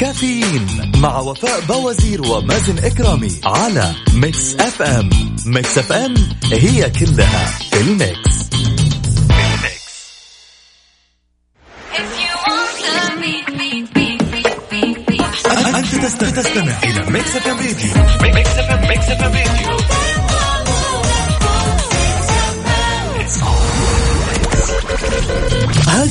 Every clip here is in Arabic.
كافيين مع وفاء بوازير ومازن إكرامي على Mix FM. Mix FM هي كلها في ال Mix. أنت تستمع, إلى ميكس أف أم راديو. ميكس أف أم ميكس أم راديو.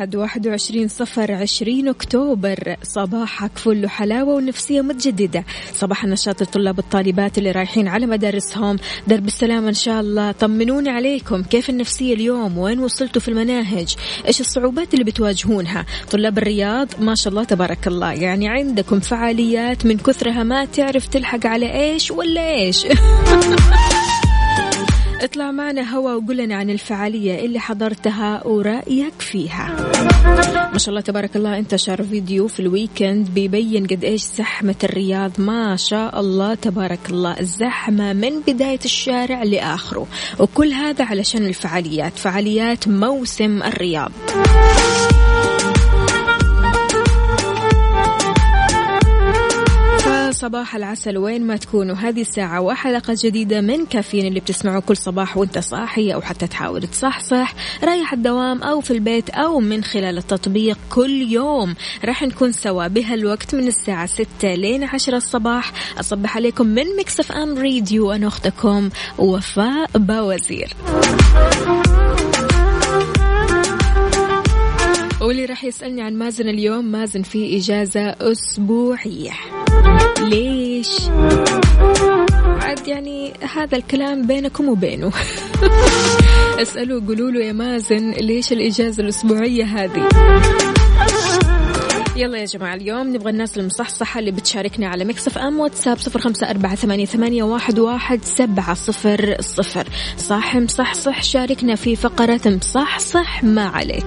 الأحد 21 صفر 20 أكتوبر. صباحك فل حلاوة ونفسية متجددة. صباح النشاط الطلاب والطالبات اللي رايحين على مدارسهم. درب السلامة إن شاء الله. طمنوني عليكم. كيف النفسية اليوم؟ وين وصلتوا في المناهج؟ إيش الصعوبات اللي بتواجهونها؟ طلاب الرياض ما شاء الله تبارك الله. يعني عندكم فعاليات من كثرها ما تعرف تلحق على إيش ولا إيش. اطلع معنا هوا وقول لنا عن الفعالية اللي حضرتها ورأيك فيها. ما شاء الله تبارك الله انتشر فيديو في الويكند بيبين قد إيش زحمة الرياض. ما شاء الله تبارك الله الزحمة من بداية الشارع لآخره. وكل هذا علشان الفعاليات فعاليات موسم الرياض. صباح العسل وين ما تكونوا. هذه الساعة وحلقة جديدة من كافيين اللي بتسمعوا كل صباح وانت صاحي أو حتى تحاول تصحصح. رايح الدوام أو في البيت أو من خلال التطبيق كل يوم. راح نكون سوا بهالوقت من الساعة 6 لين 10 الصباح. أصبح عليكم من Mix FM Radio أنا أختكم وفاء باوزير. واللي راح يسألني عن مازن اليوم. مازن في إجازة أسبوعية. ليش؟ عاد يعني هذا الكلام بينكم وبينه. اسألوا قولوا له يا مازن ليش الإجازة الأسبوعية هذه؟ يلا يا جماعة اليوم نبغى الناس المصحصحة اللي بتشاركنا على مكسف أم واتساب صفر خمسة أربعة ثمانية, ثمانية واحد, واحد سبعة صفر صفر. صح مصحصح شاركنا في فقرة مصحصح ما عليك.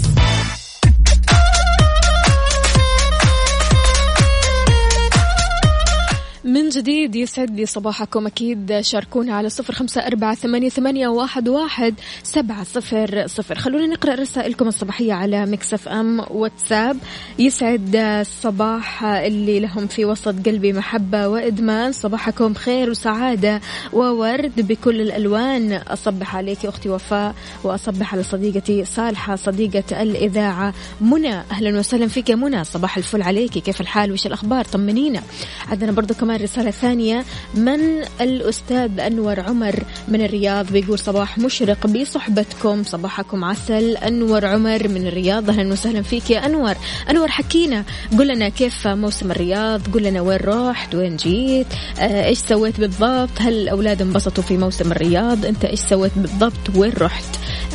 من جديد يسعد لي صباحكم. أكيد شاركونا على صفر خمسة أربعة ثمانية, ثمانية واحد, واحد سبعة صفر صفر. خلونا نقرأ رسائلكم الصباحية على Mix FM WhatsApp. يسعد الصباح اللي لهم في وسط قلبي محبة وإدمان. صباحكم خير وسعادة وورد بكل الألوان. أصبح عليك أختي وفاء وأصبح على صديقتي صالحة صديقة الإذاعة منى. أهلا وسهلا فيك يا منى. صباح الفل عليك. كيف الحال؟ وش الأخبار؟ طمنينا. عندنا برضو كمان رسالة ثانية من الأستاذ أنور عمر من الرياض بيقول صباح مشرق بصحبتكم. صباحكم عسل. أنور عمر من الرياض. أهلا وسهلا فيك يا أنور. أنور حكينا. قل لنا كيف موسم الرياض؟ قل لنا وين رحت؟ وين جيت؟ آه إيش سويت بالضبط؟ هل الأولاد انبسطوا في موسم الرياض؟ أنت إيش سويت بالضبط؟ وين رحت؟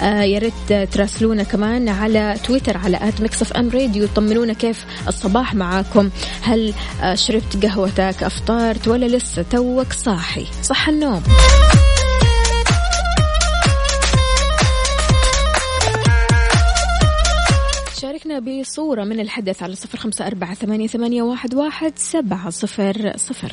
يا ريت تراسلونا كمان على تويتر على at Mix FM Radio طمنونا كيف الصباح معاكم. هل آه شربت قهوتك أفطرت ولا لسه توك صاحي؟ صح النوم. شاركنا بصورة من الحدث على صفر خمسة أربعة ثمانية, واحد سبعة صفر صفر.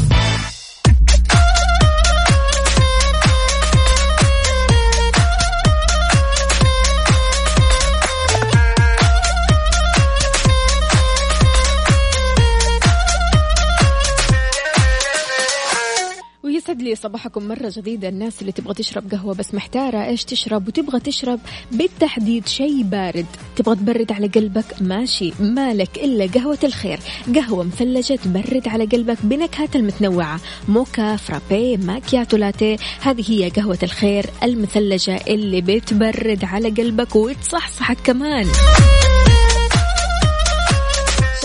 لي صباحكم مرة جديدة. الناس اللي تبغى تشرب قهوة بس محتارة إيش تشرب وتبغى تشرب بالتحديد شيء بارد. تبغى تبرد على قلبك؟ ماشي. مالك إلا قهوة الخير. قهوة مثلجة تبرد على قلبك بنكهات المتنوعة. موكا فرابي ماكياتو لاتيه. هذه هي قهوة الخير المثلجة اللي بتبرد على قلبك وتصحصحك كمان.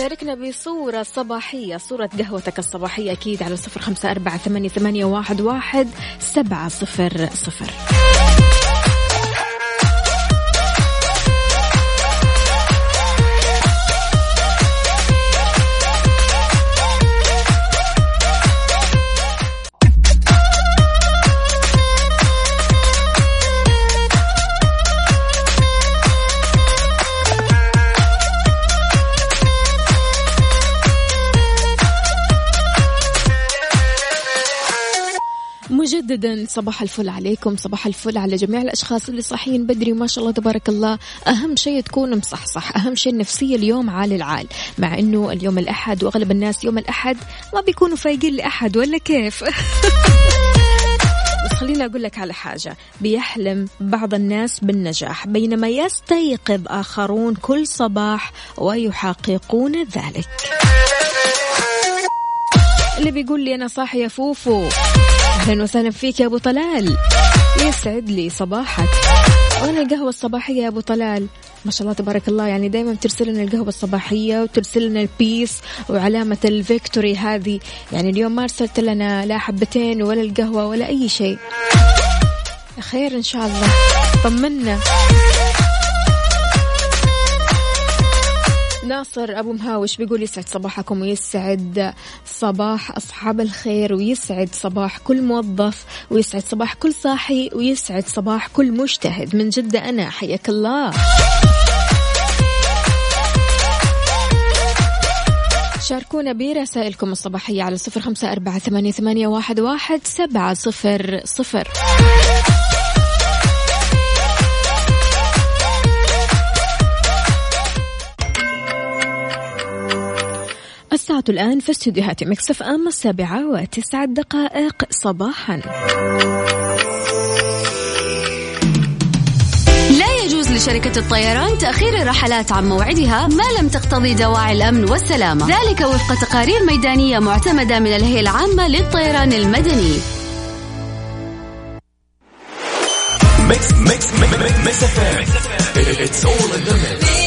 شاركنا بصورة صباحية صورة قهوتك الصباحية أكيد على صفر خمسة أربعة ثمانية, واحد سبعة صفر صفر. مجددا صباح الفل عليكم صباح الفل على جميع الأشخاص اللي صاحيين بدري ما شاء الله تبارك الله. أهم شيء تكون مصحصح أهم شيء النفسية اليوم عال العال. مع أنه اليوم الأحد وأغلب الناس يوم الأحد ما بيكونوا فايقين لأحد ولا كيف؟ بس خليني أقول لك على حاجة. بيحلم بعض الناس بالنجاح بينما يستيقظ آخرون كل صباح ويحققون ذلك. اللي بيقول لي أنا صاحي يا فوفو. أهلا وسهلا فيك يا أبو طلال. يسعد لي صباحك. وين القهوة الصباحية يا أبو طلال. ما شاء الله تبارك الله. يعني دايما ترسل لنا القهوة الصباحية وترسل لنا ال peace وعلامة ال victory هذه. يعني اليوم ما أرسلت لنا لا حبتين ولا القهوة ولا أي شيء. خير إن شاء الله. طمنا. ناصر أبو مهاوش بيقول يسعد صباحكم ويسعد صباح أصحاب الخير ويسعد صباح كل موظف ويسعد صباح كل صاحي ويسعد صباح كل مجتهد. من جدة أنا حياك الله. شاركونا برسائلكم الصباحية على صفر خمسة أربعة ثمانية واحد سبعة صفر صفر. الساعة الآن في استديوهات Mix FM السابعة وتسعة دقائق صباحا. لا يجوز لشركة الطيران تأخير الرحلات عن موعدها ما لم تقتضي دواعي الأمن والسلامة. ذلك وفق تقارير ميدانية معتمدة من الهيئة العامة للطيران المدني. Mix Mix Mix Mix FM it's all in the mix قوموا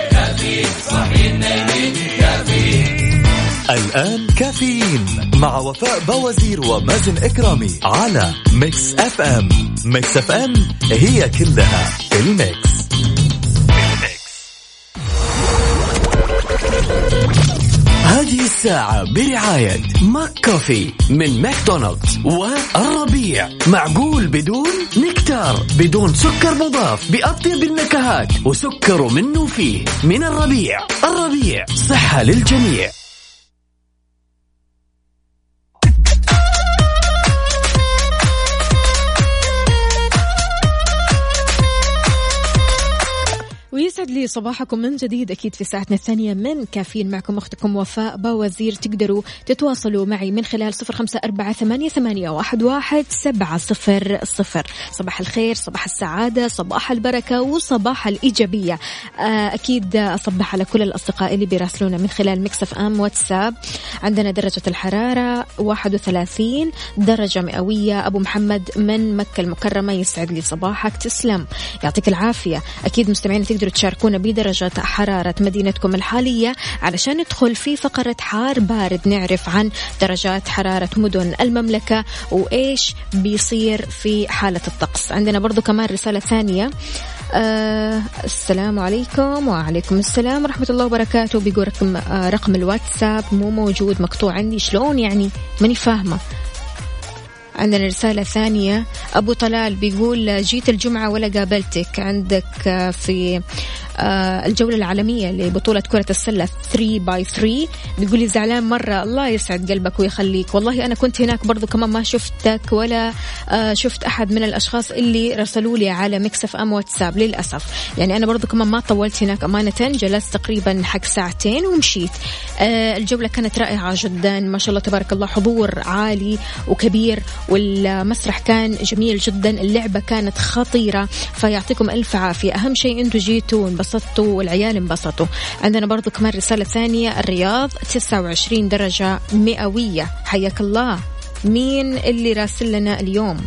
الآن كافيين مع وفاء بوازير ومازن إكرامي على Mix FM. Mix FM هي كلها ال Mix. هذه الساعة برعاية McCoffee من ماكدونالدز والربيع. معقول بدون نكتار بدون سكر مضاف بأطيب النكهات وسكر منه فيه من الربيع. الربيع صحة للجميع. يسعد لي صباحكم من جديد. أكيد في ساعتنا الثانية من كافيين معكم أختكم وفاء باوزير تقدروا تتواصلوا معي من خلال صفر خمسة أربعة ثمانية, ثمانية واحد, واحد سبعة صفر صفر. صباح الخير صباح السعادة صباح البركة وصباح الإيجابية. آه، أكيد أصبح على كل الأصدقاء اللي بيراسلونا من خلال مكسف أم واتساب. عندنا درجة الحرارة 31 درجة مئوية. أبو محمد من مكة المكرمة يسعد لي صباحك. تسلم. يعطيك العافية. أكيد مستمعين تقدروا تشاركونا بدرجة حرارة مدينتكم الحالية علشان ندخل في فقرة حار بارد نعرف عن درجات حرارة مدن المملكة وإيش بيصير في حالة الطقس. عندنا برضو كمان رسالة ثانية. آه السلام عليكم. وعليكم السلام ورحمة الله وبركاته. بيقول رقم, آه رقم الواتساب مو موجود مقطوع عندي. شلون يعني؟ ماني فاهمة. عندنا رسالة ثانية. أبو طلال بيقول جيت الجمعة ولا قابلتك؟ عندك في آه، الجولة العالمية لبطولة كرة السلة 3 by 3 بيقول لي زعلان مرة. الله يسعد قلبك ويخليك. والله أنا كنت هناك برضو كمان ما شفتك ولا آه، شفت أحد من الأشخاص اللي رسلوا لي على Mix FM WhatsApp للأسف. يعني أنا برضو كمان ما طولت هناك أمانة. جلست تقريبا حق ساعتين ومشيت. آه، الجولة كانت رائعة جدا. ما شاء الله تبارك الله. حضور عالي وكبير. والمسرح كان جميل جدا اللعبة كانت خطيرة فيعطيكم ألف عافية. أهم شيء أنتم جيتوا انبسطتوا والعيال انبسطوا. عندنا برضو كمان رسالة ثانية الرياض 29 درجة مئوية. حياك الله. مين اللي راسل لنا اليوم؟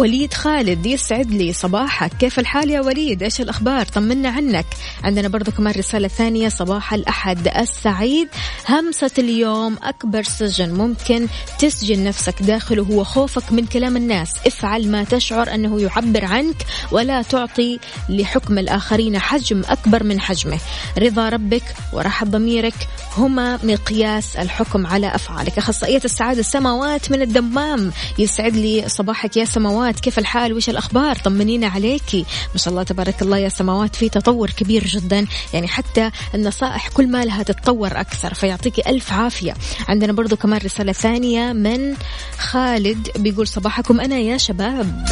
وليد خالد يسعد لي صباحك. كيف الحال يا وليد؟ إيش الأخبار؟ طمنا عنك. عندنا برضو كمان رسالة ثانية صباح الأحد السعيد. همسة اليوم أكبر سجن ممكن تسجن نفسك داخله هو خوفك من كلام الناس. افعل ما تشعر أنه يعبر عنك ولا تعطي لحكم الآخرين حجم أكبر من حجمه. رضا ربك وراحة ضميرك هما مقياس الحكم على أفعالك. أخصائية السعادة السماوات من الدمام يسعد لي صباحك يا سماوات. كيف الحال؟ وش الأخبار؟ طمنينا عليكي ما شاء الله تبارك الله يا سماوات في تطور كبير جدا. يعني حتى النصائح كل ما لها تتطور أكثر فيعطيك ألف عافية. عندنا برضو كمان رسالة ثانية من خالد بيقول صباحكم أنا يا شباب.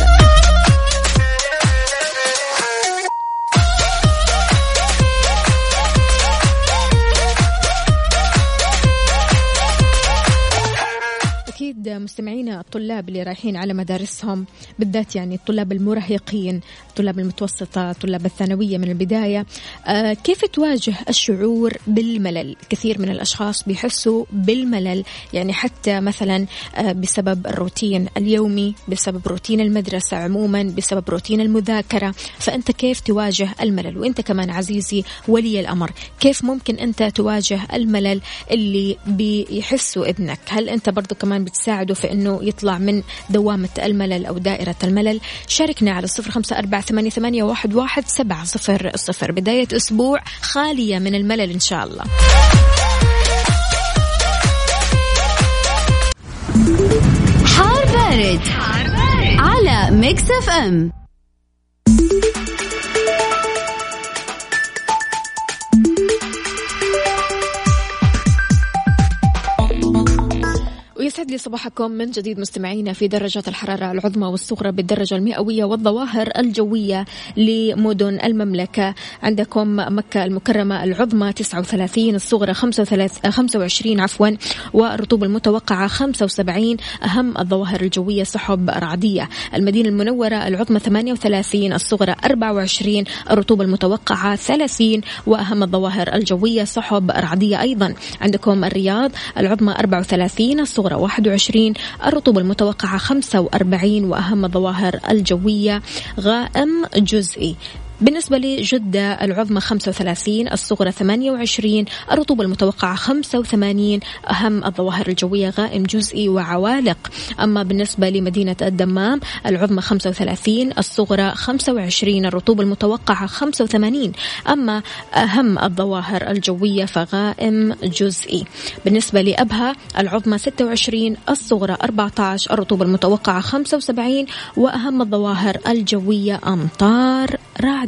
مستمعينا الطلاب اللي رايحين على مدارسهم بالذات يعني الطلاب المراهقين الطلاب المتوسطة طلاب الثانوية من البداية. آه كيف تواجه الشعور بالملل؟ كثير من الأشخاص بيحسوا بالملل يعني حتى مثلا آه بسبب الروتين اليومي بسبب روتين المدرسة عموما بسبب روتين المذاكرة. فأنت كيف تواجه الملل؟ وأنت كمان عزيزي ولي الأمر كيف ممكن أنت تواجه الملل اللي بيحسوا ابنك؟ هل أنت برضو كمان بتساعده في أنه يطلع من دوامة الملل أو دائرة الملل. شاركنا على صفر خمسة أربعة ثمانية, ثمانية واحد, واحد سبعة صفر صفر. بداية أسبوع خالية من الملل إن شاء الله. حار بارد, حار بارد. على Mix FM. يسعد لي صباحكم من جديد مستمعينا في درجات الحرارة العظمى والصغرى بالدرجة المئوية والظواهر الجوية لمدن المملكة. عندكم مكة المكرمة العظمى 39 الصغرى 25 عفوا والرطوبة المتوقعة 75 أهم الظواهر الجوية سحب رعدية. المدينة المنورة العظمى 38 الصغرى 24 الرطوبة المتوقعة 30 وأهم الظواهر الجوية سحب رعدية أيضا. عندكم الرياض العظمى 34 الصغرى 21 الرطوبة المتوقعة 45 وأهم الظواهر الجوية غائم جزئي. بالنسبة لجدة العظمى 35 الصغرى 28 الرطوبة المتوقعة 85 أهم الظواهر الجوية غائم جزئي وعوالق. أما بالنسبة لمدينة الدمام العظمى 35 الصغرى 25 الرطوبة المتوقعة 85 أما أهم الظواهر الجوية فغائم جزئي. بالنسبة لأبها العظمى 26 الصغرى 14 الرطوبة المتوقعة 75 وأهم الظواهر الجوية أمطار رعد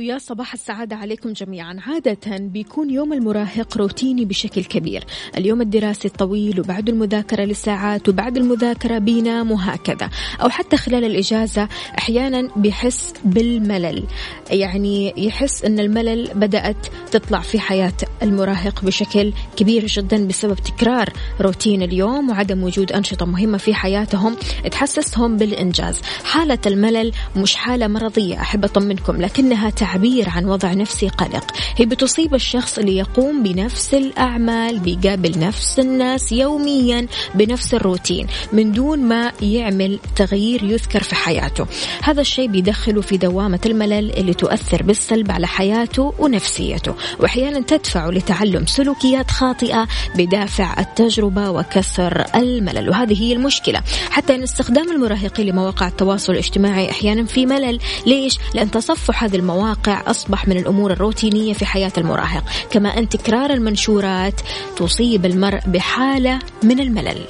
ويا صباح السعادة عليكم جميعا. عادة بيكون يوم المراهق روتيني بشكل كبير. اليوم الدراسي الطويل وبعد المذاكرة لساعات وبعد المذاكرة بينام وهكذا أو حتى خلال الإجازة أحيانا بيحس بالملل. يعني يحس أن الملل بدأت تطلع في حياة المراهق بشكل كبير جدا بسبب تكرار روتين اليوم وعدم وجود أنشطة مهمة في حياتهم تحسسهم بالإنجاز. حالة الملل مش حالة مرضية أحب أطمنكم لكنها تعبير عن وضع نفسي قلق. هي بتصيب الشخص اللي يقوم بنفس الأعمال بيقابل نفس الناس يوميا بنفس الروتين من دون ما يعمل تغيير يذكر في حياته. هذا الشيء بيدخله في دوامة الملل اللي تؤثر بالسلب على حياته ونفسيته. وأحيانا تدفعه لتعلم سلوكيات خاطئة بدافع التجربة وكسر الملل. وهذه هي المشكلة. حتى أن استخدام المراهقين لمواقع التواصل الاجتماعي أحيانا في ملل. ليش؟ لأن تصفح هذه المواقع أصبح من الأمور الروتينية في حياة المراهق كما أن تكرار المنشورات تصيب المرء بحالة من الملل.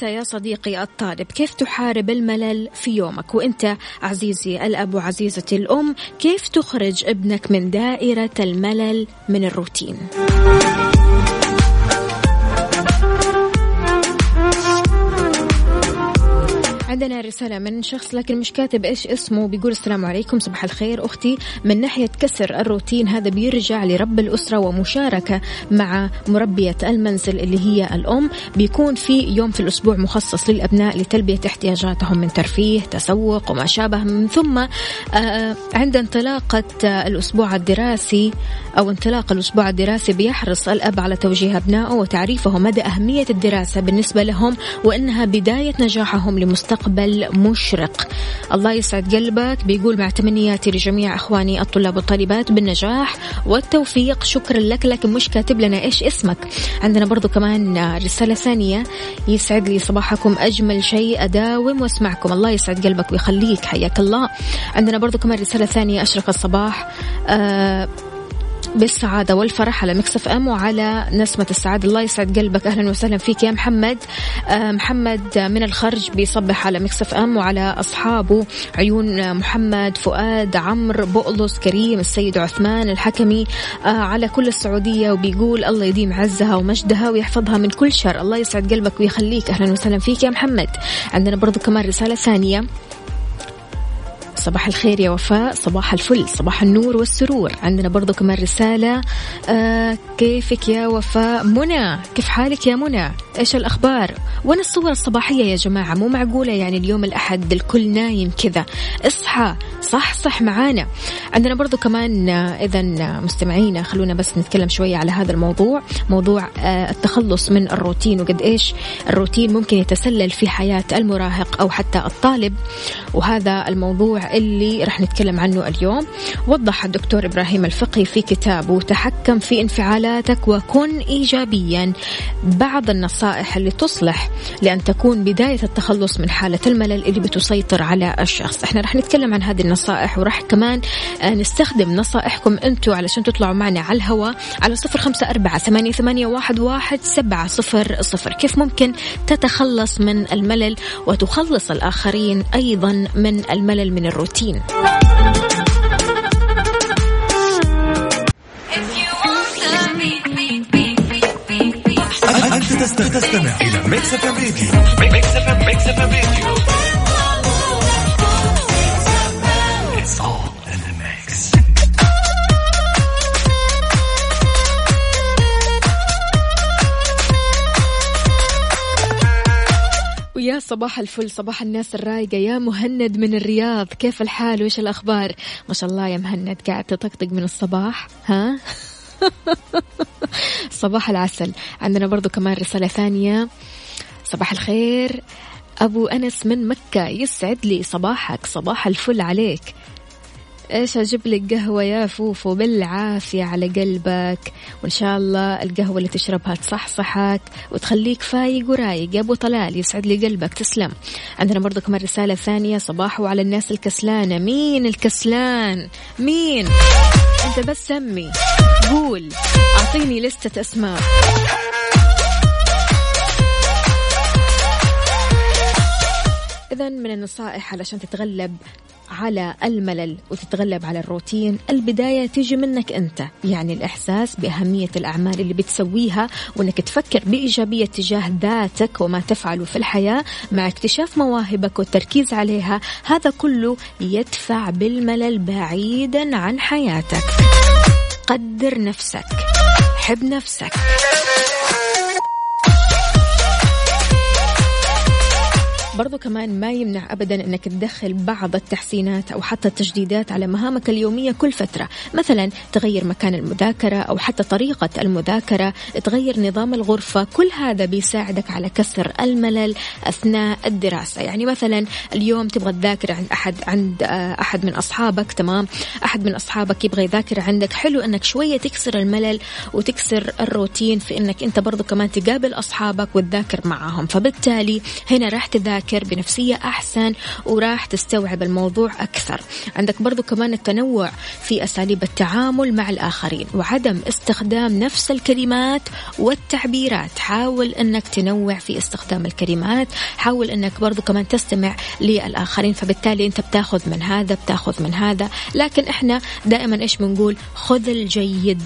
أنت يا صديقي الطالب كيف تحارب الملل في يومك؟ وأنت عزيزي الأب وعزيزتي الأم كيف تخرج ابنك من دائرة الملل من الروتين؟ عندنا رسالة من شخص لكن مش كاتب إيش اسمه بيقول السلام عليكم صباح الخير أختي. من ناحية كسر الروتين هذا بيرجع لرب الأسرة ومشاركة مع مربية المنزل اللي هي الأم. بيكون في يوم في الأسبوع مخصص للأبناء لتلبية احتياجاتهم من ترفيه تسوق وما شابه. من ثم آه، عند انطلاقة الأسبوع الدراسي أو انطلاق الأسبوع الدراسي بيحرص الأب على توجيه أبنائه وتعريفه مدى أهمية الدراسة بالنسبة لهم وأنها بداية نجاحهم لمستقبل مستقبل مشرق. الله يسعد قلبك بيقول مع تمنياتي لجميع أخواني الطلاب والطالبات بالنجاح والتوفيق. شكرا لك لكن مش كاتب لنا إيش اسمك. عندنا برضو كمان رسالة ثانية. يسعد لي صباحكم أجمل شيء أداوم وأسمعكم. الله يسعد قلبك ويخليك. حياك الله. عندنا برضو كمان رسالة ثانية أشرق الصباح. آه بالسعادة والفرح على مكسف أم وعلى نسمة السعادة. الله يسعد قلبك. أهلا وسهلا فيك يا محمد. آه محمد من الخرج بيصبح على مكسف أم وعلى أصحابه. عيون محمد فؤاد عمرو بؤلص كريم السيد عثمان الحكمي. آه على كل السعودية وبيقول الله يديم عزها ومجدها ويحفظها من كل شر. الله يسعد قلبك ويخليك. أهلا وسهلا فيك يا محمد. عندنا برضو كمان رسالة ثانية. صباح الخير يا وفاء صباح الفل صباح النور والسرور. عندنا برضو كمان رسالة آه كيفك يا وفاء؟ منى كيف حالك يا منى؟ إيش الأخبار؟ وين الصور الصباحية يا جماعة مو معقولة يعني اليوم الأحد الكل نايم كذا. اصحى صح صح معانا. عندنا برضو كمان آه اذا مستمعينا خلونا بس نتكلم شوية على هذا الموضوع. موضوع آه التخلص من الروتين وقد إيش الروتين ممكن يتسلل في حياة المراهق أو حتى الطالب. وهذا الموضوع اللي رح نتكلم عنه اليوم. وضح الدكتور إبراهيم الفقي في كتابه تحكم في انفعالاتك وكن إيجابيا. بعض النصائح اللي تصلح لأن تكون بداية التخلص من حالة الملل اللي بتسيطر على الشخص. إحنا رح نتكلم عن هذه النصائح ورح كمان نستخدم نصائحكم أنتم علشان تطلعوا معنا على الهواء على صفر خمسة أربعة ثمانية, ثمانية واحد, واحد سبعة صفر صفر. كيف ممكن تتخلص من الملل وتخلص الآخرين أيضا من الملل من الروتين الروتين أنت تستمع إلى Mix FM راديو Mix FM Mix FM راديو ويا صباح الفل صباح الناس الرايقة. يا مهند من الرياض كيف الحال؟ وش الأخبار؟ ما شاء الله يا مهند قاعد تطقطق من الصباح ها؟ صباح العسل. عندنا برضو كمان رسالة ثانية. صباح الخير. أبو أنس من مكة يسعد لي صباحك صباح الفل عليك. إيش أجيب لك قهوة يا فوفو؟ بالعافية على قلبك. وإن شاء الله القهوة اللي تشربها تصحصحك وتخليك فايق ورايق. يا أبو طلال يسعد لي قلبك. تسلم. عندنا برضو كمان رسالة ثانية. صباح وعلى الناس الكسلانة. مين الكسلان؟ مين؟ أنت بس سمي. بيقول أعطيني لستة أسماء. إذا من النصائح علشان تتغلب. على الملل وتتغلب على الروتين. البداية تيجي منك أنت يعني الإحساس بأهمية الأعمال اللي بتسويها وأنك تفكر بإيجابية تجاه ذاتك وما تفعله في الحياة مع اكتشاف مواهبك والتركيز عليها. هذا كله يدفع بالملل بعيدا عن حياتك. قدر نفسك حب نفسك. برضو كمان ما يمنع أبدا أنك تدخل بعض التحسينات أو حتى التجديدات على مهامك اليومية كل فترة. مثلا تغير مكان المذاكرة أو حتى طريقة المذاكرة تغير نظام الغرفة كل هذا بيساعدك على كسر الملل أثناء الدراسة. يعني مثلا اليوم تبغى تذاكر عند أحد عند آه، أحد من أصحابك تمام؟ أحد من أصحابك يبغى يذاكر عندك. حلو أنك شوية تكسر الملل وتكسر الروتين في أنك أنت برضو كمان تقابل أصحابك وتذاكر معهم. فبالتالي هنا راح تذاكر تفكر بنفسية أحسن وراح تستوعب الموضوع أكثر. عندك برضو كمان التنوع في أساليب التعامل مع الآخرين وعدم استخدام نفس الكلمات والتعبيرات. حاول أنك تنوع في استخدام الكلمات حاول أنك برضو كمان تستمع للآخرين فبالتالي أنت بتاخذ من هذا بتاخذ من هذا. لكن إحنا دائما إيش بنقول؟ خذ الجيد.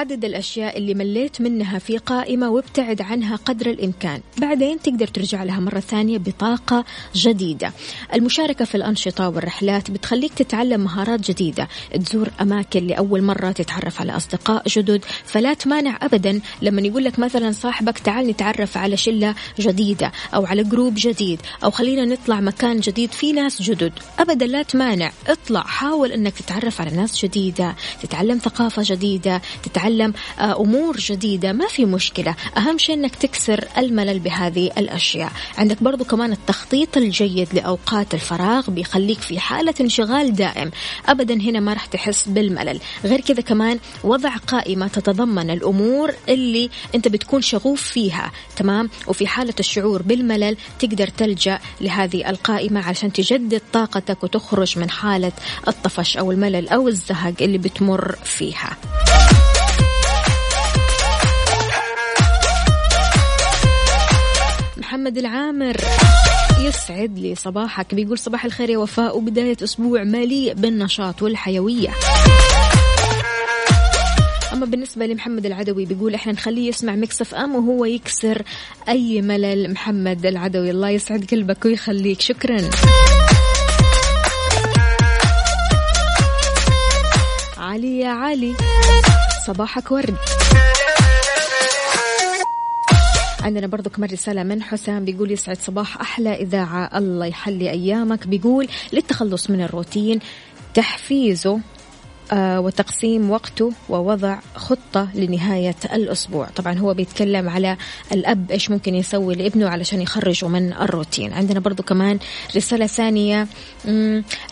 حدد الأشياء اللي مليت منها في قائمة وابتعد عنها قدر الإمكان. بعدين تقدر ترجع لها مرة ثانية بطاقة جديدة. المشاركة في الأنشطة والرحلات بتخليك تتعلم مهارات جديدة. تزور أماكن لأول مرة تتعرف على أصدقاء جدد. فلا تمانع أبدا لما يقول لك مثلا صاحبك تعال نتعرف على شلة جديدة أو على جروب جديد أو خلينا نطلع مكان جديد في ناس جدد. أبدا لا تمانع. اطلع. حاول أنك تتعرف على ناس جديدة. تتعلم ثقافة جديدة. تتعلم تتعلم آه، أمور جديدة ما في مشكلة. أهم شيء أنك تكسر الملل بهذه الأشياء. عندك برضو كمان التخطيط الجيد لأوقات الفراغ بيخليك في حالة انشغال دائم. أبدا هنا ما راح تحس بالملل. غير كذا كمان وضع قائمة تتضمن الأمور اللي أنت بتكون شغوف فيها. تمام؟ وفي حالة الشعور بالملل تقدر تلجأ لهذه القائمة عشان تجدد طاقتك وتخرج من حالة الطفش أو الملل أو الزهق اللي بتمر فيها. محمد العامر. يسعد لي صباحك. بيقول صباح الخير يا وفاء. وبداية أسبوع مليء بالنشاط والحيوية. أما بالنسبة لمحمد العدوي بيقول إحنا نخليه يسمع مكسف أم وهو يكسر أي ملل. محمد العدوي الله يسعد قلبك ويخليك. شكرا. علي يا علي صباحك ورد. عندنا برضو كمان رسالة من حسام بيقول يسعد صباح أحلى إذاعة الله يحلي أيامك. بيقول للتخلص من الروتين تحفيزه وتقسيم وقته ووضع خطة لنهاية الأسبوع. طبعا هو بيتكلم على الأب إيش ممكن يسوي لابنه علشان يخرجه من الروتين. عندنا برضو كمان رسالة ثانية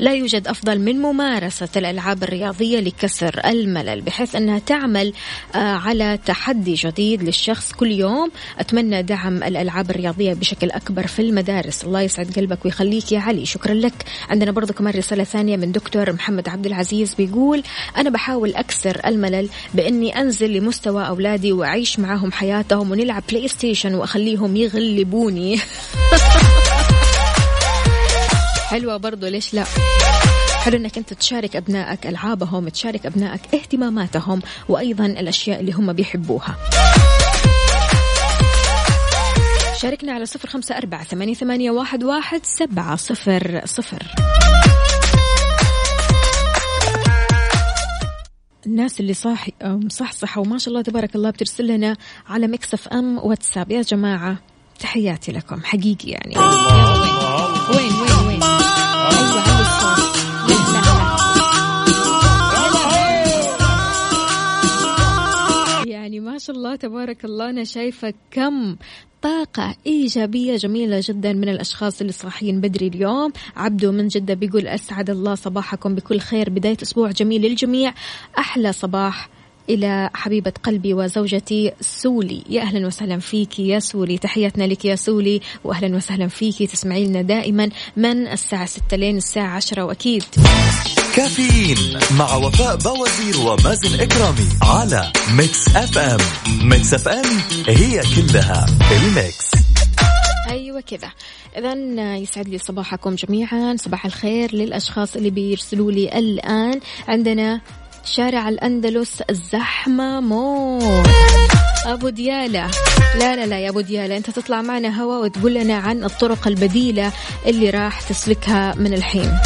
لا يوجد أفضل من ممارسة الألعاب الرياضية لكسر الملل بحيث أنها تعمل آه، على تحدي جديد للشخص كل يوم. أتمنى دعم الألعاب الرياضية بشكل أكبر في المدارس. الله يسعد قلبك ويخليك يا علي. شكرا لك. عندنا برضو كمان رسالة ثانية من دكتور محمد عبد العزيز بيقول أنا بحاول أكسر الملل بإني أنزل لمستوى أولادي وأعيش معاهم حياتهم ونلعب PlayStation وأخليهم يغلبوني. حلوة برضو ليش لا؟ حلو إنك أنت تشارك أبنائك ألعابهم تشارك أبنائك اهتماماتهم وأيضا الأشياء اللي هم بيحبوها. شاركنا على صفر خمسة أربعة ثمانية, واحد سبعة صفر صفر. الناس اللي صاحي مصحصحة وما شاء الله تبارك الله بترسل لنا على مكسف ام واتساب. يا جماعة تحياتي لكم. حقيقي يعني. وين وين وين؟ أيوة يعني ما شاء الله تبارك الله أنا شايفة كم طاقة إيجابية جميلة جدا من الأشخاص اللي صاحيين بدري اليوم. عبدو من جدة بيقول أسعد الله صباحكم بكل خير. بداية أسبوع جميل للجميع. أحلى صباح إلى حبيبة قلبي وزوجتي سولي. يا أهلا وسهلا فيك يا سولي. تحياتنا لك يا سولي. وأهلا وسهلا فيك تسمعي لنا دائما من الساعة 6 لين الساعة 10 وأكيد. كافيين مع وفاء بوازير ومازن إكرامي على Mix FM. Mix FM هي كلها ال mix. أيوه كذا. اذا يسعد لي صباحكم جميعا. صباح الخير للأشخاص اللي بيرسلوا لي الآن. عندنا شارع الأندلس زحمة موت. أبو ديالة. لا لا لا يا أبو ديالة. أنت تطلع معنا هوا وتقول لنا عن الطرق البديلة اللي راح تسلكها من الحين.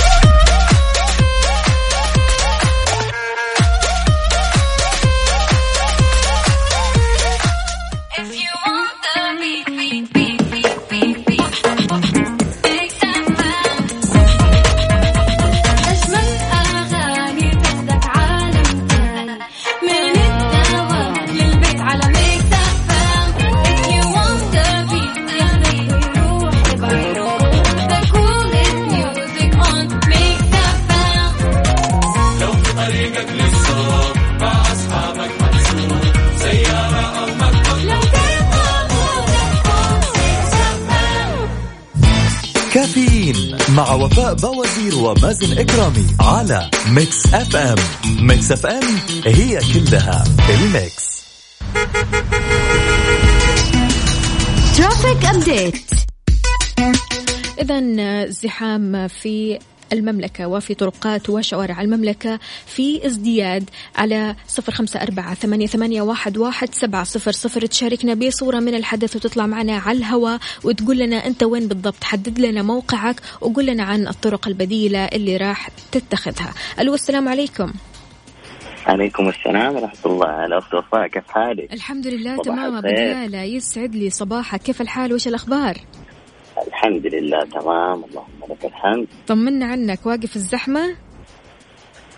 بوازير ومازن اكرامي على Mix FM. Mix FM هي كلها ال mix. traffic update إذا زحام في المملكة وفي طرقات وشوارع المملكة في ازدياد على صفر خمسة أربعة ثمانية, ثمانية واحد, واحد سبعة صفر صفر. تشاركنا بصورة من الحدث وتطلع معنا على الهواء وتقول لنا أنت وين بالضبط. حدد لنا موقعك وقول لنا عن الطرق البديلة اللي راح تتخذها. ألو السلام عليكم. عليكم السلام ورحمة الله. على أخت وفاء كيف حالك؟ الحمد لله تمام. بديالة يسعد لي صباحك. كيف الحال؟ وش الأخبار؟ الحمد لله تمام اللهم لك الحمد. طمنا عنك واقف الزحمة؟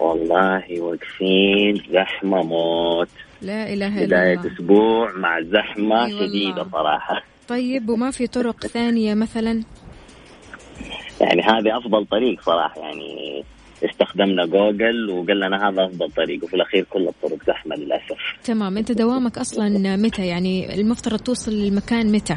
والله واقفين زحمة موت. لا إله إلا بداية الله. أسبوع مع زحمة أي والله. شديدة صراحة. طيب وما في طرق ثانية مثلا؟ يعني هذه أفضل طريق صراحة يعني استخدمنا جوجل وقال لنا هذا أفضل طريق وفي الأخير كل الطرق زحمة للأسف. تمام أنت دوامك أصلا متى؟ يعني المفترض توصل للمكان متى؟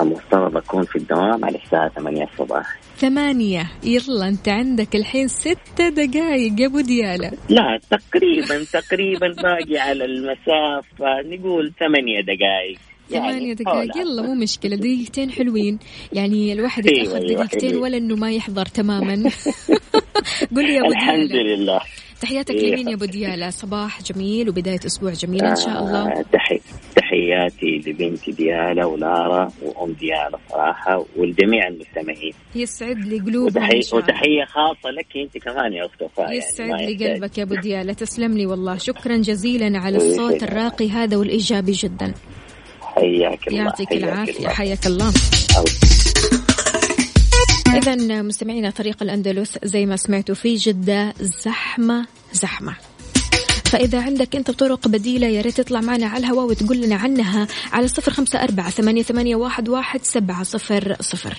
المفترض أكون في الدوام على الساعة 8 الصباح. ثمانية يلا انت عندك الحين ستة دقايق يا أبو ديالة. لا تقريبا تقريبا باقي على المسافة. نقول ثمانية دقائق ثمانية دقايق يلا مو مشكلة. دقيقتين حلوين. يعني الواحد أيوة، يتأخر أيوة، دقيقتين. ولا انه ما يحضر تماما. قل لي يا أبو الحمد لله. تحياتك إيه. لمين يا أبو ديالة صباح جميل وبداية أسبوع جميل إن شاء الله آه، تحي تحياتي لبنتي ديالا ولارا وأم ديالا صراحة والجميع المستمعين يسعد لي قلوبهم شاء الله وتحية خاصة لك أنت كمان يا اخت وفاء يعني يسعد ما لي. قلبك يا أبو ديالة تسلم لي والله شكرا جزيلا على الصوت. الراقي هذا والإيجابي جدا حياك الله يعطيك حياك العافية الله. حياك الله إذا مستمعينا طريق الأندلس زي ما سمعتوا في جدة زحمة زحمة. فإذا عندك أنت طرق بديلة يا ريت تطلع معنا على الهواء وتقول لنا عنها على صفر خمسة أربعة ثمانية, واحد سبعة صفر صفر.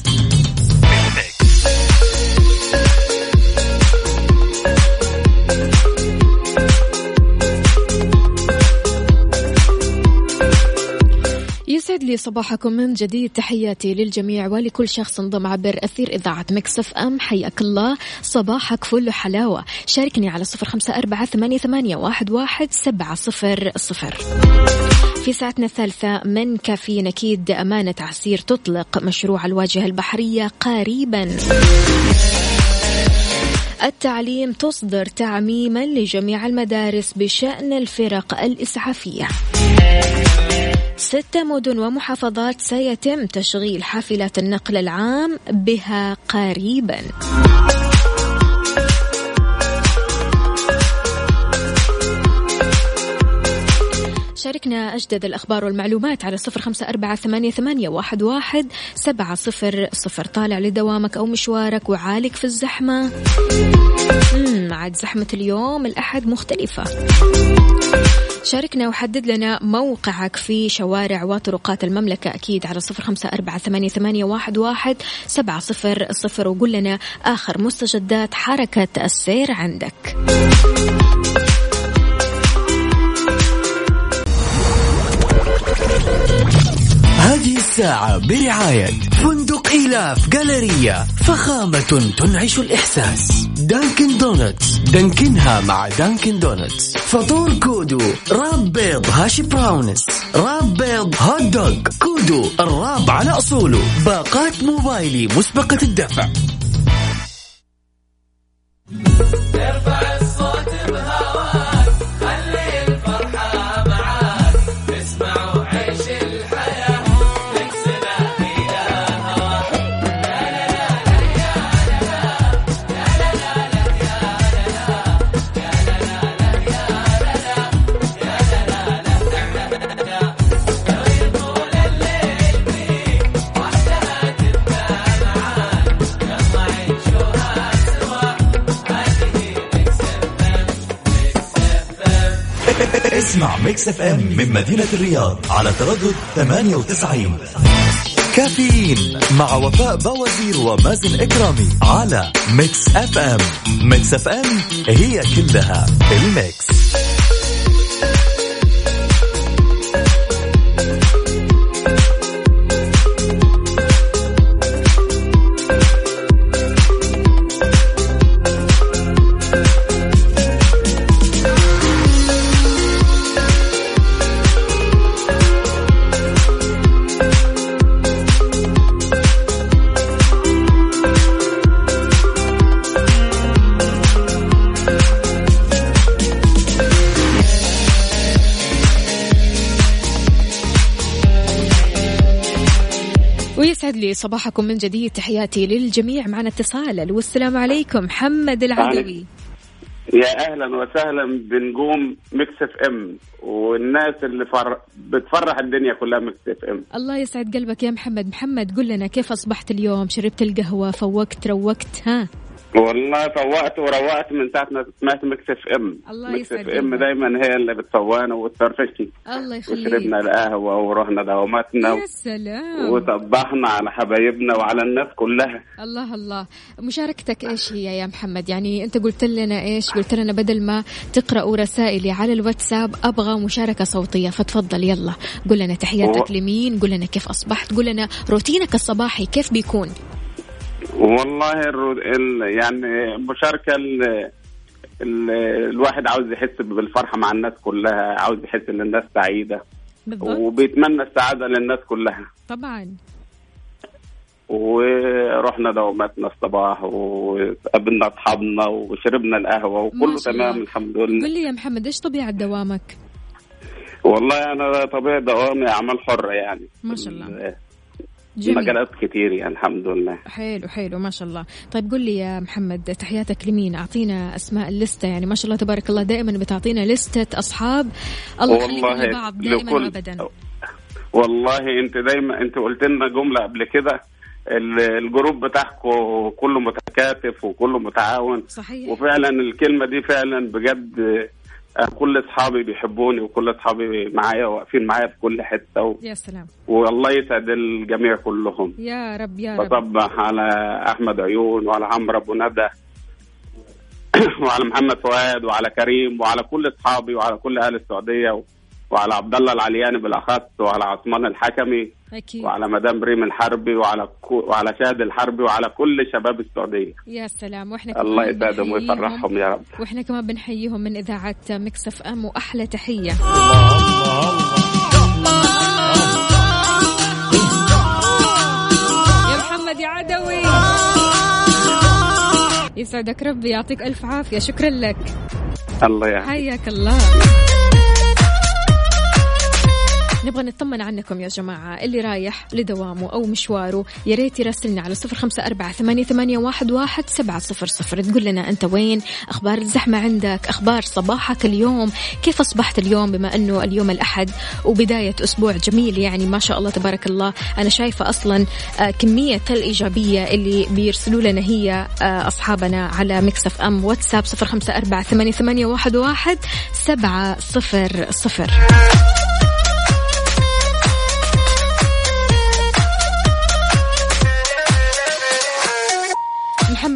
لي صباحكم من جديد. تحياتي للجميع ولكل شخص انضم عبر أثير إذاعة Mix FM. حياك الله. صباحك فل حلاوة. شاركني على صفر خمسة أربعة ثمانية, ثمانية واحد, واحد سبعة صفر صفر. في ساعتنا الثالثة من كافيين أكيد أمانة عسير تطلق مشروع الواجهة البحرية قريبا. التعليم تصدر تعميما لجميع المدارس بشأن الفرق الإسعافية. ستة مدن ومحافظات سيتم تشغيل حافلات النقل العام بها قريبا. شاركنا أجدد الأخبار والمعلومات على صفر خمسة أربعة ثمانية, واحد, سبعة صفر صفر. طالع لدوامك أو مشوارك وعالق في الزحمة. عاد زحمة اليوم الأحد مختلفة. شاركنا وحدد لنا موقعك في شوارع وطرقات المملكة. أكيد على صفر خمسة أربعة ثمانية, واحد سبعة صفر صفر. وقول لنا آخر مستجدات حركة السير عندك. الساعة برعاية فندق إيلاف Galleria فخامة تنعش الإحساس. Dunkin' Donuts دانكنها مع Dunkin' Donuts. فطور كودو wrap بيض hash browns. wrap بيض hot dog كودو ال wrap على أصوله. باقات موبايلي مسبقة الدفع. اسمع Mix FM من مدينة الرياض على تردد 98 كافيين مع وفاء بوازير ومازن إكرامي على Mix FM Mix FM هي كلها ال mix. ويسعد لي صباحكم من جديد. تحياتي للجميع. معنا اتصال. والسلام عليكم. محمد العدوي. يا أهلا وسهلا. بنجوم Mix FM. والناس اللي فر... بتفرح الدنيا كلها Mix FM. الله يسعد قلبك يا محمد. محمد قل لنا كيف أصبحت اليوم؟ شربت القهوة؟ فوقت؟ روقت؟ ها؟ والله فوقت وروقت من ساعة ما سمعت Mix FM. الله يسعد FM. دايما هي اللي بتفوقنا وتفرفشني الله يخليك. وشربنا القهوة ورحنا دواماتنا يا سلام. وصبحنا على حبايبنا وعلى الناس كلها. الله الله. مشاركتك إيش هي يا محمد؟ يعني أنت قلت لنا إيش؟ قلت لنا بدل ما تقرأوا رسائلي على الواتساب أبغى مشاركة صوتية. فتفضل يلا. قل لنا تحياتك و- لمين؟ قل لنا كيف أصبحت؟ قل لنا روتينك الصباحي كيف بيكون؟ والله الرو... ال... يعني مشاركة ال... ال... الواحد عاوز يحس بالفرحة مع الناس كلها عاوز يحس إن الناس سعيدة. بالضبط. وبيتمنى السعادة للناس كلها. طبعا. ورحنا دواماتنا الصباح وقابلنا أصحابنا وشربنا القهوة وكله. تمام الحمد لله. قل لي يا محمد إيش طبيعة دوامك؟ والله أنا طبيعي دوامي اعمال حره يعني. ما شاء الله. جميل. مجالات كتير يعني الحمد لله. حلو حلو ما شاء الله. طيب قل لي يا محمد تحياتك لمين؟ أعطينا أسماء اللستة يعني ما شاء الله تبارك الله دائما بتعطينا لستة أصحاب. الله والله لبعض دائما لكل- وابدا. والله أنت دايما أنت قلت لنا جملة قبل كده ال- الجروب بتاعكم كله متكاتف وكله متعاون. صحيح. وفعلا الكلمة دي فعلا بجد كل أصحابي بيحبوني وكل أصحابي معايا واقفين معايا في كل حتة و... يا سلام. والله يسعد الجميع كلهم. يا رب يا رب. بصبح على أحمد عيون وعلى عمرو أبو ندى وعلى محمد فؤاد وعلى كريم وعلى كل أصحابي وعلى كل أهل السعودية و... وعلى عبد الله العلياني بالأخص وعلى عثمان الحكمي. أكيد. وعلى مدام ريم الحربي وعلى كو وعلى شاهد الحربي وعلى كل شباب السعودية. يا سلام. وإحنا كمان الله يسعدهم. ويفرحهم يا رب. وإحنا كمان بنحييهم من إذاعة Mix FM وأحلى تحية. يا محمد يا عدوي. يسعدك ربي يعطيك ألف عافية. شكرا لك. الله يعافيك. حياك الله. نبغى نطمن عنكم يا جماعة. اللي رايح لدوامه أو مشواره يا ريت يراسلنا على صفر خمسة أربعة ثمانية, ثمانية واحد, واحد سبعة صفر صفر. تقول لنا أنت وين؟ أخبار الزحمة عندك؟ أخبار صباحك اليوم؟ كيف أصبحت اليوم بما أنه اليوم الأحد؟ وبداية أسبوع جميل يعني ما شاء الله تبارك الله. أنا شايفة أصلا آه، كمية الإيجابية اللي بيرسلوا لنا هي آه، أصحابنا على مكسف أم. واتساب صفر خمسة أربعة ثمانية, ثمانية واحد, واحد سبعة صفر صفر.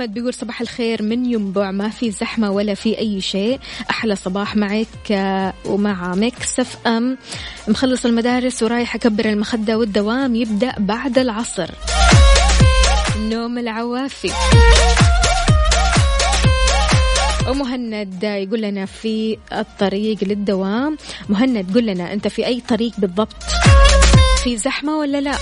محمد بيقول صباح الخير من ينبع ما في زحمة ولا في أي شيء. أحلى صباح معك آه، ومع مكسف أم. مخلص المدارس ورايح أكبر المخدة والدوام يبدأ بعد العصر. نوم العوافي. ومهند يقول لنا في الطريق للدوام. مهند قول لنا أنت في أي طريق بالضبط؟ في زحمة ولا لا؟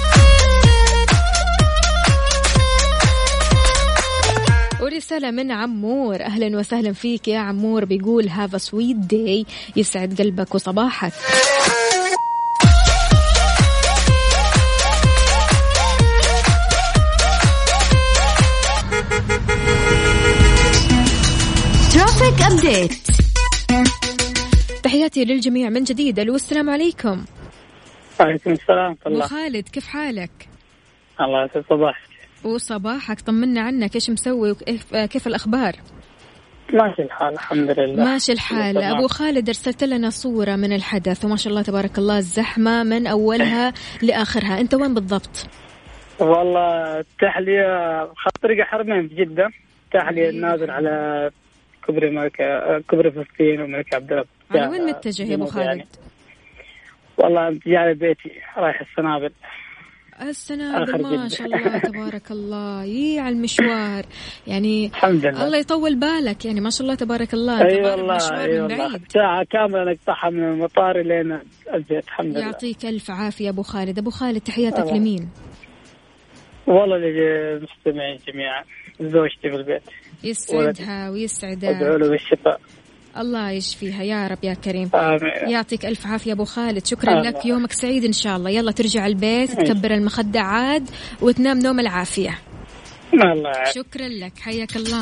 ورسالة من عمور. أهلا وسهلا فيك يا عمور. بيقول have sweet day يسعد قلبك وصباحك. traffic update تحياتي للجميع من جديد. ألو السلام عليكم. وعليكم السلام ورحمة الله. خالد كيف حالك؟ الله يسعد صباحك وصباحك. طمنا عنك إيش مسوي وكيف كيف الأخبار؟ ماشي الحال الحمد لله. ماشي الحال. أبو خالد أرسلت لنا صورة من الحدث وما شاء الله تبارك الله الزحمة من أولها لآخرها. أنت وين بالضبط؟ والله التحلية خط طريق حرمين في جدة. تحلية نازل على كبري ملكة كبري فلسطين وملك عبد الله على وين متجه يا أبو يعني. خالد؟ والله جاي بيتي رايح السنابل. آخر ما. شاء الله تبارك الله. يي على المشوار. يعني الحمد لله. الله يطول بالك. يعني ما شاء الله تبارك الله. أي ضارب والله أي من والله. بعيد. ساعة كاملة نقطعها من المطار لين البيت الحمد لله. يعطيك ألف عافية أبو خالد. أبو خالد تحياتك. لمين؟ والله للمستمعين جميعا. زوجتي في البيت يسعدها وادعوا ويسعدها له بالشفاء. الله يشفيها. يا رب يا كريم. آمين. يعطيك ألف عافية أبو خالد. شكرا الله. لك. يومك سعيد إن شاء الله. يلا ترجع البيت أي. تكبر المخدة عاد وتنام نوم العافية. الله شكرا لك. حياك الله.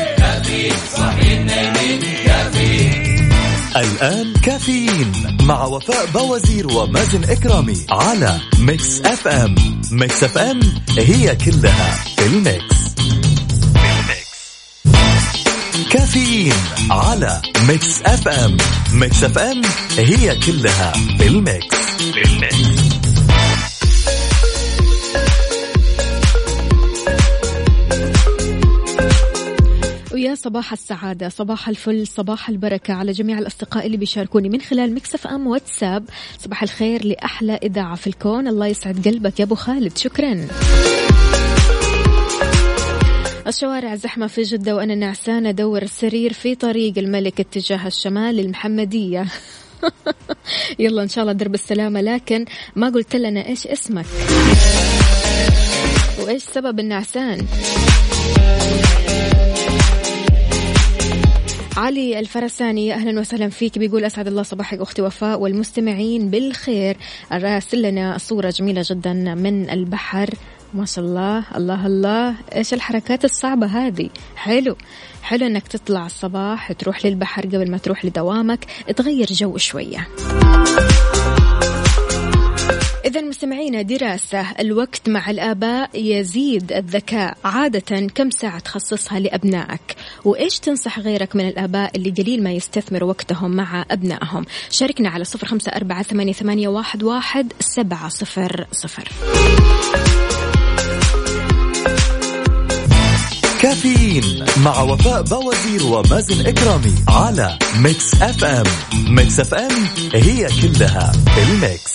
الآن كافيين مع وفاء بوازير ومازن إكرامي على Mix FM. Mix FM هي كلها في ال mix. كافيين على Mix FM. Mix FM هي كلها في ال mix. في ال mix صباح السعادة صباح الفل صباح البركة على جميع الأصدقاء اللي بيشاركوني من خلال مكسف أم واتساب. صباح الخير لأحلى إذاعة في الكون. الله يسعد قلبك يا أبو خالد. شكرا. الشوارع زحمة في جدة وأنا نعسانة. أدور السرير في طريق الملك اتجاه الشمال للمحمدية يلا إن شاء الله درب السلامة لكن ما قلت لنا إيش اسمك؟ وإيش سبب النعسان؟ علي الفرساني أهلا وسهلا فيك. بيقول أسعد الله صباحك أختي وفاء والمستمعين بالخير. راسل لنا صورة جميلة جدا من البحر. ما شاء الله. الله الله. إيش الحركات الصعبة هذه؟ حلو. حلو إنك تطلع الصباح تروح للبحر قبل ما تروح لدوامك. تغير جو شوية. إذا مستمعينا دراسة الوقت مع الآباء يزيد الذكاء. عادة كم ساعة تخصصها لأبنائك؟ وإيش تنصح غيرك من الآباء اللي قليل ما يستثمروا وقتهم مع أبنائهم؟ شاركنا على صفر خمسة أربعة ثمانية واحد سبعة صفر صفر. كافيين مع وفاء بوازير ومازن إكرامي على Mix FM ميكس اف ام هي كلها ال mix.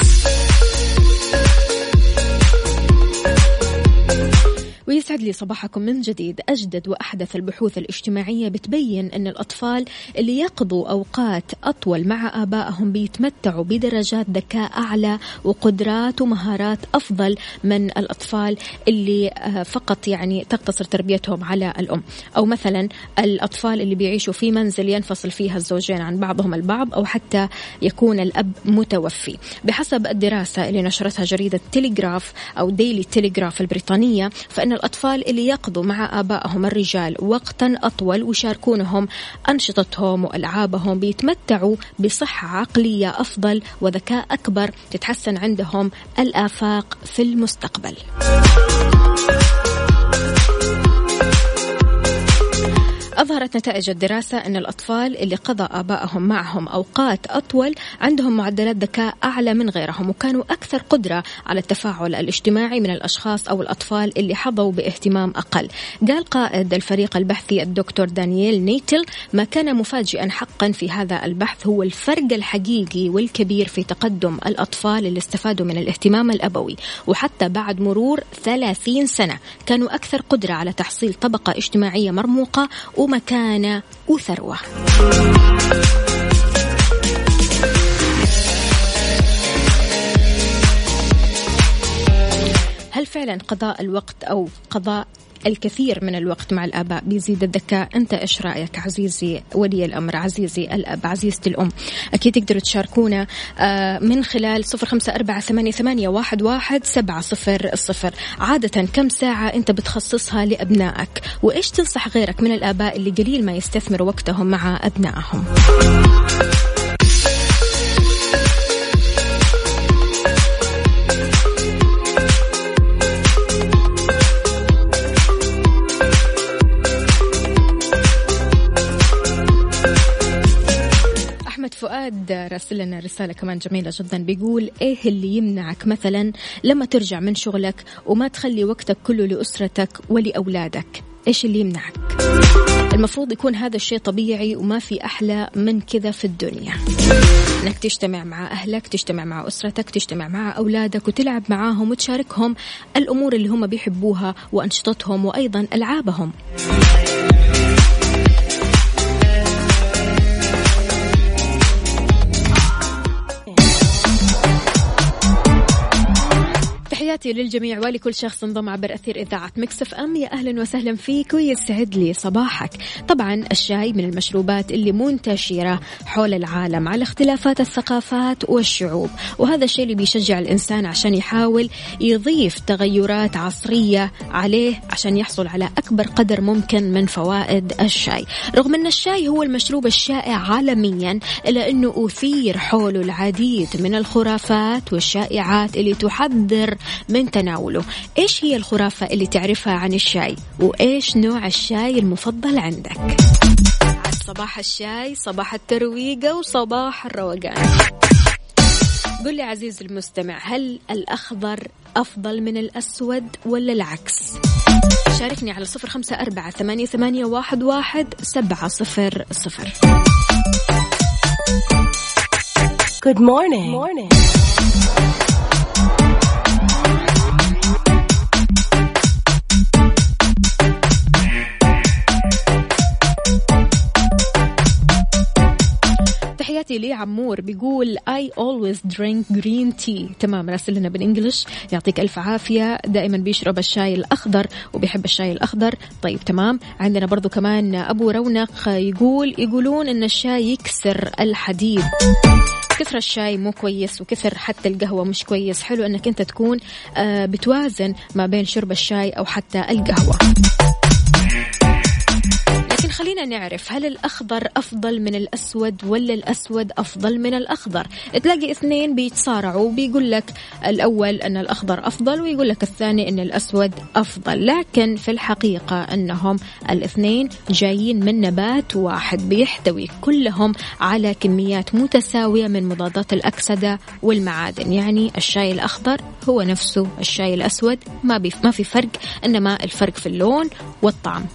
ويسعد لي صباحكم من جديد. أجدد وأحدث البحوث الاجتماعية بتبين أن الأطفال اللي يقضوا أوقات أطول مع آبائهم بيتمتعوا بدرجات ذكاء أعلى وقدرات ومهارات أفضل من الأطفال اللي آه، فقط يعني تقتصر تربيتهم على الأم. أو مثلا الأطفال اللي بيعيشوا في منزل ينفصل فيها الزوجين عن بعضهم البعض أو حتى يكون الأب متوفي. بحسب الدراسة اللي نشرتها جريدة تيليغراف أو ديلي تيليغراف البريطانية فإن الأطفال اللي يقضوا مع آبائهم الرجال وقتا أطول ويشاركونهم أنشطتهم وألعابهم بيتمتعوا بصحة عقلية أفضل وذكاء أكبر تتحسن عندهم الآفاق في المستقبل. أظهرت نتائج الدراسة أن الأطفال اللي قضى آبائهم معهم أوقات أطول عندهم معدلات ذكاء أعلى من غيرهم وكانوا أكثر قدرة على التفاعل الاجتماعي من الأشخاص أو الأطفال اللي حظوا باهتمام أقل. قال قائد الفريق البحثي الدكتور دانييل نيتل ما كان مفاجئا حقا في هذا البحث هو الفرق الحقيقي والكبير في تقدم الأطفال اللي استفادوا من الاهتمام الأبوي وحتى بعد مرور 30 سنة كانوا أكثر قدرة على تحصيل طبقة اجتماعية مرموقة ومكانة وثروة. هل فعلا قضاء الوقت أو قضاء الكثير من الوقت مع الآباء بيزيد الذكاء. أنت إيش رأيك عزيزي ولي الأمر؟ عزيزي الأب عزيزتي الأم. أكيد تقدروا تشاركونا آه، من خلال صفر خمسة أربعة ثمانية واحد واحد سبعة صفر الصفر عادة كم ساعة أنت بتخصصها لأبنائك؟ وإيش تنصح غيرك من الآباء اللي قليل ما يستثمروا وقتهم مع أبنائهم؟ فؤاد راسل لنا رسالة كمان جميلة جدا. بيقول إيه اللي يمنعك مثلا لما ترجع من شغلك وما تخلي وقتك كله لأسرتك ولأولادك؟ إيش اللي يمنعك؟ المفروض يكون هذا الشيء طبيعي وما في أحلى من كذا في الدنيا. إنك تجتمع مع أهلك تجتمع مع أسرتك تجتمع مع أولادك وتلعب معاهم وتشاركهم الأمور اللي هم بيحبوها وأنشطتهم وأيضا ألعابهم. تحياتي للجميع ولكل شخص انضم عبر أثير إذاعة مكسف أم. يا أهلا وسهلا فيك ويسعد لي صباحك. طبعا الشاي من المشروبات اللي منتشرة حول العالم على اختلافات الثقافات والشعوب. وهذا الشيء اللي بيشجع الإنسان عشان يحاول يضيف تغيرات عصرية عليه عشان يحصل على أكبر قدر ممكن من فوائد الشاي. رغم أن الشاي هو المشروب الشائع عالميا إلا أنه أثير حوله العديد من الخرافات والشائعات اللي تحذر من تناوله. إيش هي الخرافة اللي تعرفها عن الشاي؟ وإيش نوع الشاي المفضل عندك؟ صباح الشاي صباح الترويقة وصباح الروقان. قل لي عزيزي المستمع هل الأخضر أفضل من الأسود ولا العكس؟ شاركني على صفر خمسة أربعة ثمانية, ثمانية واحد, واحد سبعة صفر صفر. Good morning. Good morning. تحياتي لعمور بيقول I always drink green tea. تمام راسل لنا بالإنجلش يعطيك ألف عافية. دائما بيشرب الشاي الأخضر وبيحب الشاي الأخضر. طيب تمام. عندنا برضو كمان أبو رونق يقول يقولون إن الشاي يكسر الحديد. كثر الشاي مو كويس وكثر حتى القهوة مش كويس. حلو إنك أنت تكون آه، بتوازن ما بين شرب الشاي أو حتى القهوة. خلينا نعرف هل الأخضر أفضل من الأسود ولا الأسود أفضل من الأخضر؟ تلاقي اثنين بيتصارعوا بيقول لك الأول أن الأخضر أفضل ويقول لك الثاني أن الأسود أفضل. لكن في الحقيقة أنهم الاثنين جايين من نبات واحد بيحتوي كلهم على كميات متساوية من مضادات الأكسدة والمعادن. يعني الشاي الأخضر هو نفسه الشاي الأسود ما, ما في فرق إنما الفرق في اللون والطعم.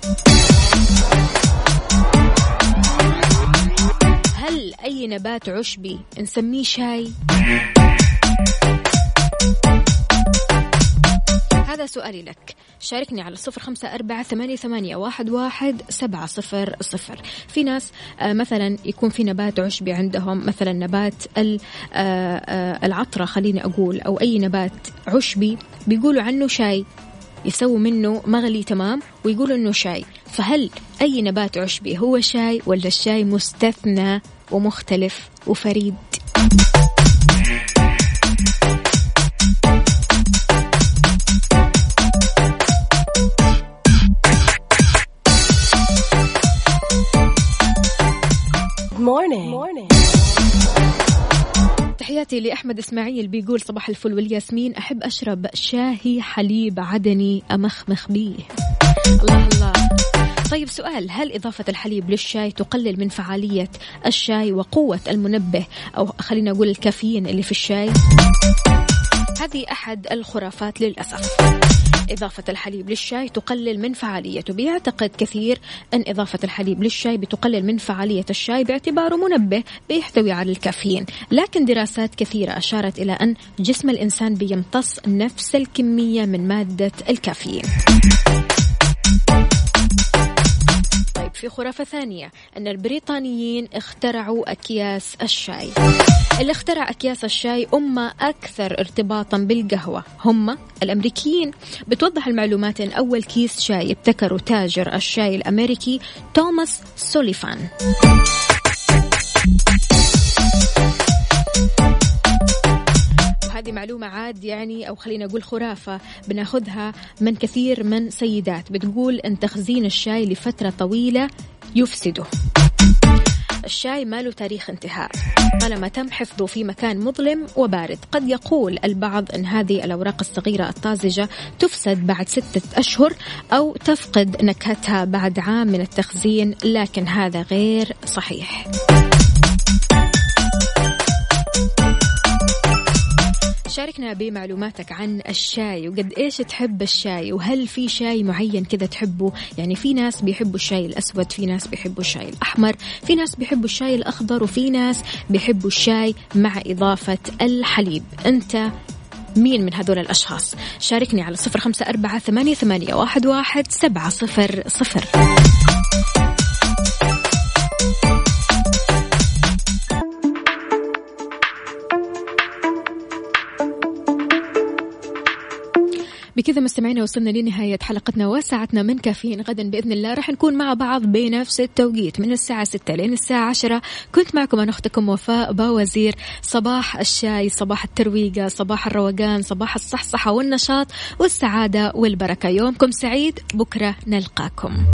أي نبات عشبي نسميه شاي؟ هذا سؤالي لك. شاركني على صفر خمسة أربعة ثمانية, ثمانية واحد, واحد سبعة صفر صفر. في ناس آه مثلا يكون في نبات عشبي عندهم مثلا نبات آه آه العطرة خليني أقول أو أي نبات عشبي بيقولوا عنه شاي. يسووا منه مغلي تمام ويقولوا إنه شاي. فهل أي نبات عشبي هو شاي ولا الشاي مستثنى؟ ومختلف وفريد. تحياتي لأحمد إسماعيل بيقول صباح الفل والياسمين. أحب أشرب شاهي حليب عدني أمخمخ بيه. الله الله. طيب سؤال هل إضافة الحليب للشاي تقلل من فعالية الشاي وقوة المنبه؟ أو خلينا نقول الكافيين اللي في الشاي؟ هذه أحد الخرافات للأسف. إضافة الحليب للشاي تقلل من فعاليته بيعتقد كثير أن إضافة الحليب للشاي بتقلل من فعالية الشاي باعتباره منبه بيحتوي على الكافيين. لكن دراسات كثيرة أشارت إلى أن جسم الإنسان بيمتص نفس الكمية من مادة الكافيين. في خرافة ثانية أن البريطانيين اخترعوا أكياس الشاي. اللي اخترع أكياس الشاي هم أكثر ارتباطا بالقهوة. هم الأمريكيين. بتوضح المعلومات أن أول كيس شاي ابتكره تاجر الشاي الأمريكي توماس سوليفان. هذه معلومة عاد يعني أو خلينا نقول خرافة بناخذها من كثير من سيدات. بتقول أن تخزين الشاي لفترة طويلة يفسده. الشاي ما له تاريخ انتهاء طالما تم حفظه في مكان مظلم وبارد. قد يقول البعض أن هذه الأوراق الصغيرة الطازجة تفسد بعد ستة أشهر أو تفقد نكهتها بعد عام من التخزين لكن هذا غير صحيح. شاركنا بمعلوماتك عن الشاي وقد إيش تحب الشاي؟ وهل في شاي معين كذا تحبه؟ يعني في ناس بيحبوا الشاي الأسود في ناس بيحبوا الشاي الأحمر في ناس بيحبوا الشاي الأخضر وفي ناس بيحبوا الشاي مع إضافة الحليب. أنت مين من هذول الأشخاص؟ شاركني على صفر خمسة أربعة ثمانية, ثمانية واحد, واحد سبعة صفر صفر. بكذا مستمعينا وصلنا لنهاية حلقتنا وساعتنا من كافيين غدا بإذن الله. راح نكون مع بعض بنفس التوقيت من الساعة 6 لين الساعة 10 كنت معكم أنا أختكم وفاء باوزير. صباح الشاي صباح الترويقة صباح الروقان صباح الصحصحة والنشاط والسعادة والبركة. يومكم سعيد بكرة نلقاكم.